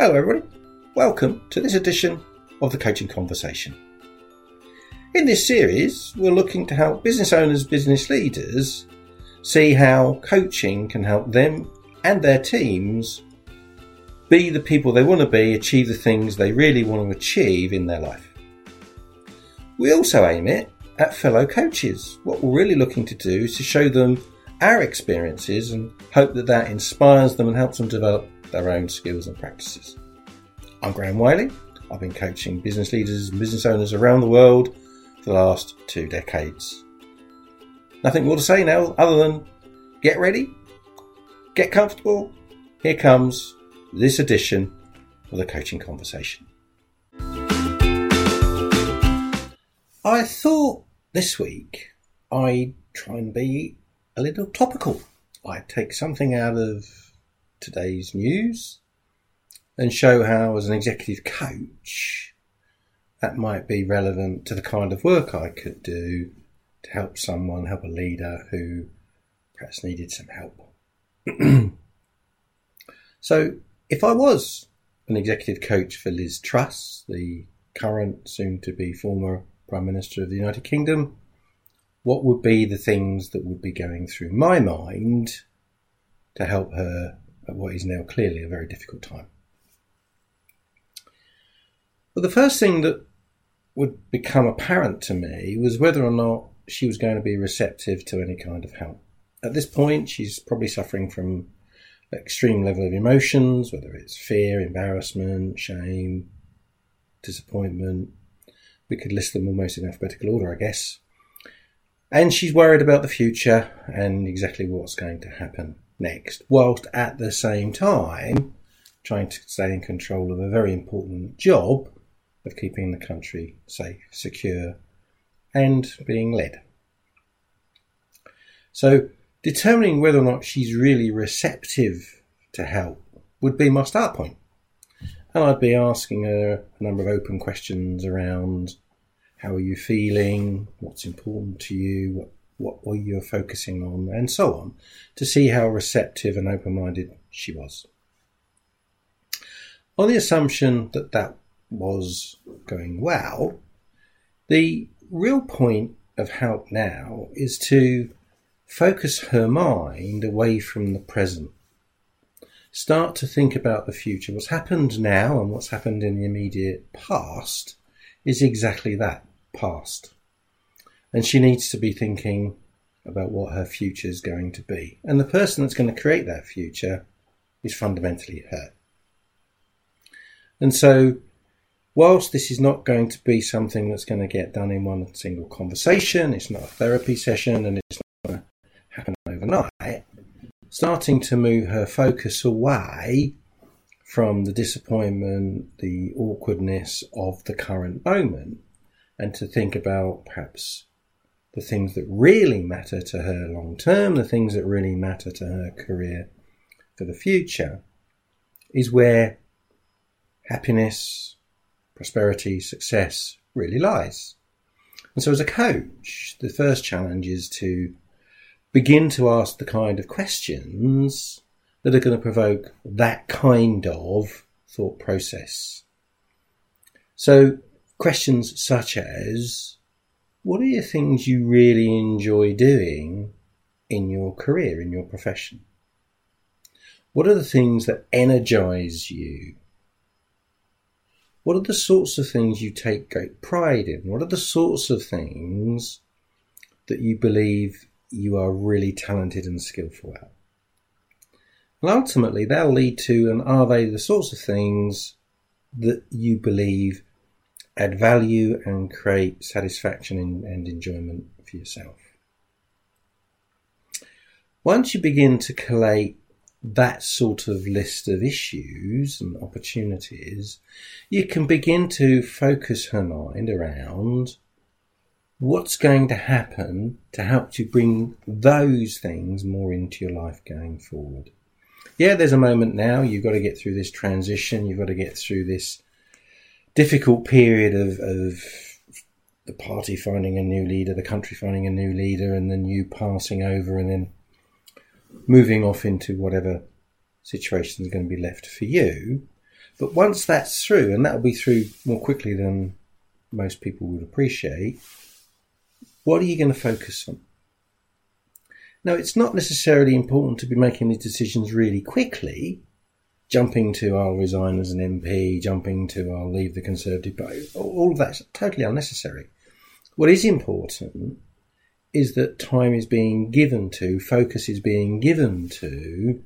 Hello, everybody. Welcome to this edition of the Coaching Conversation. In this series, we're looking to help business owners, business leaders see how coaching can help them and their teams be the people they want to be, achieve the things they really want to achieve in their life. We also aim it at fellow coaches. What we're really looking to do is to show them our experiences and hope that that inspires them and helps them develop their own skills and practices. I'm Graham Wiley. I've been coaching business leaders and business owners around the world for the last two decades. Nothing more to say now other than get ready, get comfortable. Here comes this edition of the Coaching Conversation. I thought this week I'd try and be a little topical. I'd take something out of today's news and show how, as an executive coach, that might be relevant to the kind of work I could do to help someone, help a leader who perhaps needed some help. so, if I was an executive coach for Liz Truss, the current, soon to be former Prime Minister of the United Kingdom, what would be the things that would be going through my mind to help her at what is now clearly a very difficult time. But the first thing that would become apparent to me was whether or not she was going to be receptive to any kind of help. At this point, she's probably suffering from extreme level of emotions, whether it's fear, embarrassment, shame, disappointment. We could list them almost in alphabetical order, I guess. And she's worried about the future and exactly what's going to happen next, whilst at the same time trying to stay in control of a very important job of keeping the country safe, secure, and being led. So, determining whether or not she's really receptive to help would be my start point. And I'd be asking her a number of open questions around how are you feeling, what's important to you, what what were you focusing on, and so on, to see how receptive and open minded she was. On the assumption that that was going well, the real point of help now is to focus her mind away from the present. Start to think about the future. What's happened now and what's happened in the immediate past is exactly that past and she needs to be thinking about what her future is going to be. And the person that's going to create that future is fundamentally her. And so, whilst this is not going to be something that's going to get done in one single conversation, it's not a therapy session and it's not going to happen overnight, starting to move her focus away from the disappointment, the awkwardness of the current moment, and to think about perhaps the things that really matter to her long term, the things that really matter to her career for the future, is where happiness, prosperity, success really lies. And so, as a coach, the first challenge is to begin to ask the kind of questions that are going to provoke that kind of thought process. So, questions such as what are your things you really enjoy doing in your career, in your profession? What are the things that energize you? What are the sorts of things you take great pride in? What are the sorts of things that you believe you are really talented and skillful at? And ultimately, they'll lead to, and are they the sorts of things that you believe add value and create satisfaction and, enjoyment for yourself. Once you begin to collate that sort of list of issues and opportunities, you can begin to focus her mind around what's going to happen to help you bring those things more into your life going forward. Yeah, there's a moment now, you've got to get through this transition, you've got to get through this difficult period of, of the party finding a new leader, the country finding a new leader, and then you passing over and then moving off into whatever situation is going to be left for you. But once that's through, and that'll be through more quickly than most people would appreciate, what are you going to focus on? Now, it's not necessarily important to be making these decisions really quickly, jumping to I'll resign as an MP, jumping to I'll leave the Conservative Party. All of that's totally unnecessary. What is important is that time is being given to, focus is being given to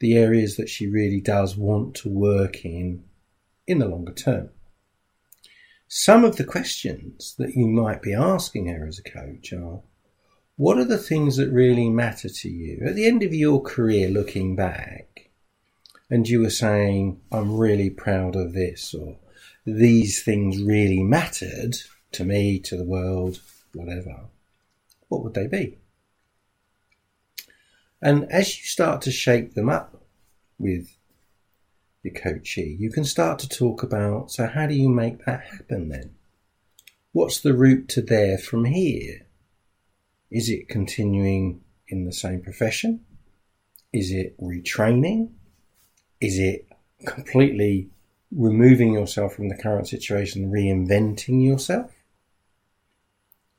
the areas that she really does want to work in in the longer term. Some of the questions that you might be asking her as a coach are what are the things that really matter to you? At the end of your career, looking back, and you were saying, I'm really proud of this, or these things really mattered to me, to the world, whatever, what would they be? And as you start to shape them up with your coachee, you can start to talk about so, how do you make that happen then? What's the route to there from here? Is it continuing in the same profession? Is it retraining? Is it completely removing yourself from the current situation, reinventing yourself?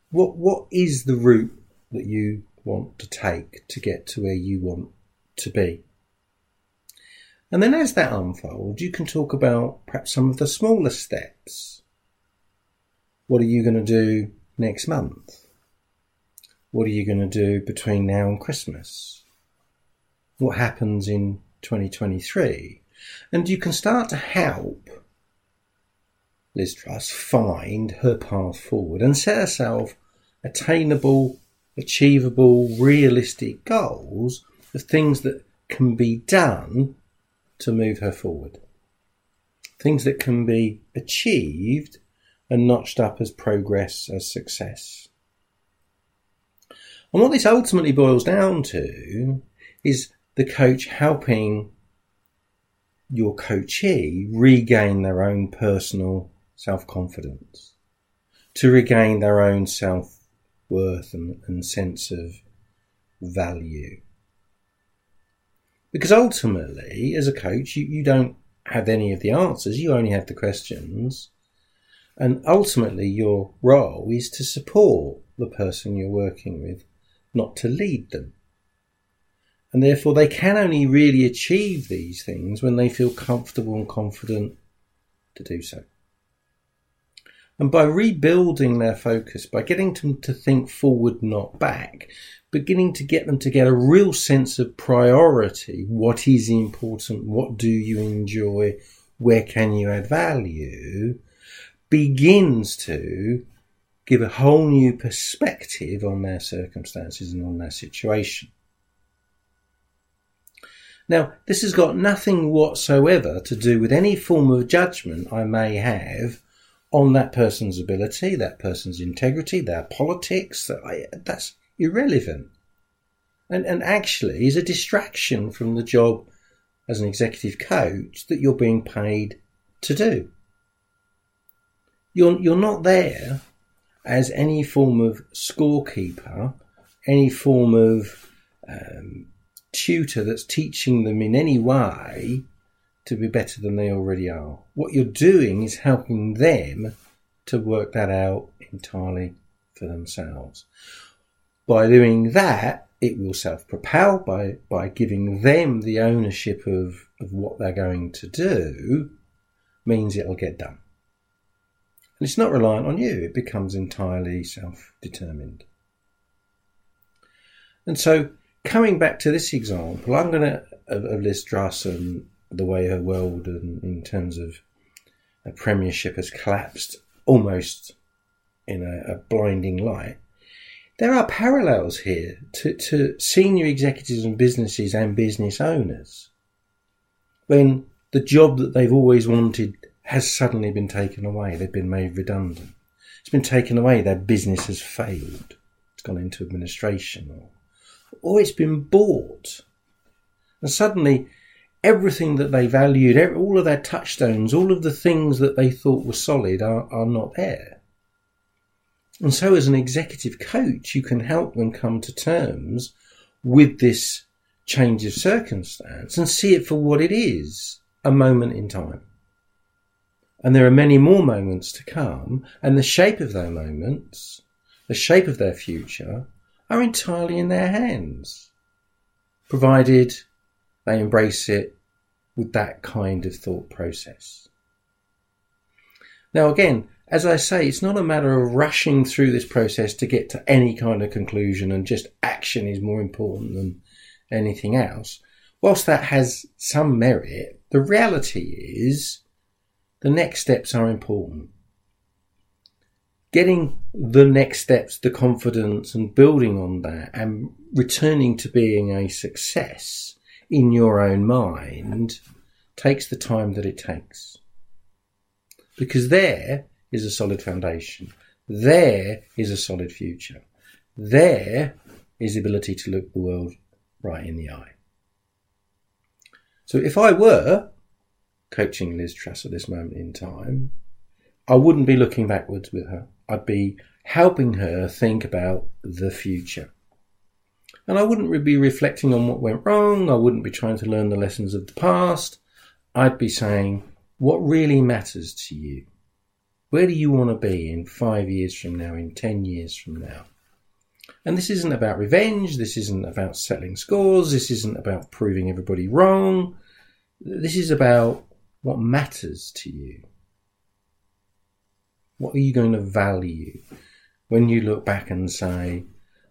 What what is the route that you want to take to get to where you want to be? And then as that unfolds, you can talk about perhaps some of the smaller steps. What are you going to do next month? What are you going to do between now and Christmas? What happens in 2023? And you can start to help Liz Truss find her path forward and set herself attainable, achievable, realistic goals of things that can be done to move her forward. Things that can be achieved and notched up as progress, as success. And what this ultimately boils down to is the coach helping your coachee regain their own personal self confidence, to regain their own self worth and, and, sense of value. Because ultimately, as a coach, you, you don't have any of the answers, you only have the questions. And ultimately, your role is to support the person you're working with not to lead them. And therefore, they can only really achieve these things when they feel comfortable and confident to do so. And by rebuilding their focus, by getting them to think forward, not back, beginning to get them to get a real sense of priority what is important, what do you enjoy, where can you add value begins to give a whole new perspective on their circumstances and on their situation. Now, this has got nothing whatsoever to do with any form of judgment I may have on that person's ability, that person's integrity, their politics. That's irrelevant. And, and actually is a distraction from the job as an executive coach that you're being paid to do. You're, you're not there as any form of scorekeeper, any form of um, tutor that's teaching them in any way to be better than they already are. What you're doing is helping them to work that out entirely for themselves. By doing that, it will self propel by, by giving them the ownership of, of what they're going to do, means it'll get done. And it's not reliant on you, it becomes entirely self determined. And so, coming back to this example, I'm going to, of, of Liz Truss and the way her world, and in terms of a premiership, has collapsed almost in a, a blinding light. There are parallels here to, to senior executives and businesses and business owners when the job that they've always wanted has suddenly been taken away. They've been made redundant. It's been taken away. Their business has failed. It's gone into administration or, or it's been bought. And suddenly everything that they valued, all of their touchstones, all of the things that they thought were solid are, are not there. And so as an executive coach, you can help them come to terms with this change of circumstance and see it for what it is a moment in time. And there are many more moments to come, and the shape of their moments, the shape of their future, are entirely in their hands, provided they embrace it with that kind of thought process. Now, again, as I say, it's not a matter of rushing through this process to get to any kind of conclusion and just action is more important than anything else. Whilst that has some merit, the reality is the next steps are important. Getting the next steps, the confidence and building on that and returning to being a success in your own mind takes the time that it takes. Because there is a solid foundation. There is a solid future. There is the ability to look the world right in the eye. So if I were coaching Liz Truss at this moment in time, I wouldn't be looking backwards with her. I'd be helping her think about the future. And I wouldn't be reflecting on what went wrong. I wouldn't be trying to learn the lessons of the past. I'd be saying, what really matters to you? Where do you want to be in five years from now, in 10 years from now? And this isn't about revenge. This isn't about settling scores. This isn't about proving everybody wrong. This is about what matters to you. What are you going to value when you look back and say,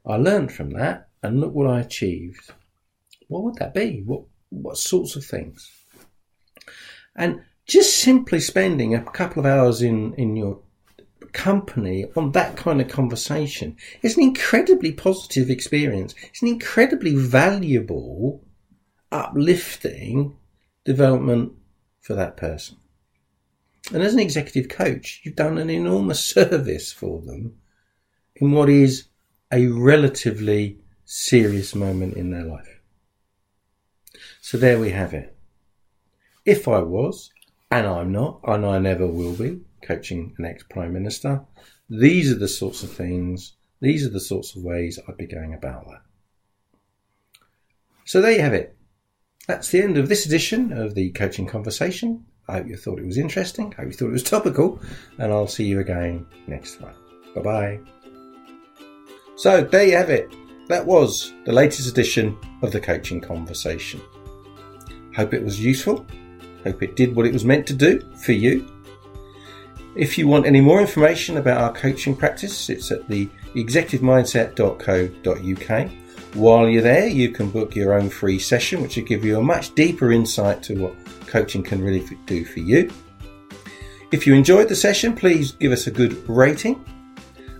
I learned from that and look what I achieved? What would that be? What, what sorts of things? And just simply spending a couple of hours in, in your company on that kind of conversation is an incredibly positive experience. It's an incredibly valuable, uplifting development for that person. And as an executive coach, you've done an enormous service for them in what is a relatively serious moment in their life. So there we have it. If I was, and I'm not, and I never will be, coaching an ex Prime Minister, these are the sorts of things, these are the sorts of ways I'd be going about that. So there you have it. That's the end of this edition of the Coaching Conversation. I hope you thought it was interesting. I hope you thought it was topical, and I'll see you again next time. Bye bye. So there you have it. That was the latest edition of the Coaching Conversation. Hope it was useful. Hope it did what it was meant to do for you. If you want any more information about our coaching practice, it's at the executivemindset.co.uk. While you're there, you can book your own free session, which will give you a much deeper insight to what coaching can really do for you. If you enjoyed the session, please give us a good rating.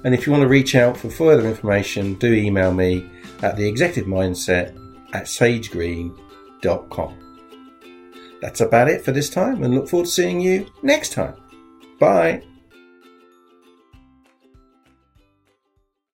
And if you want to reach out for further information, do email me at the executive mindset at sagegreen.com. That's about it for this time and look forward to seeing you next time. Bye.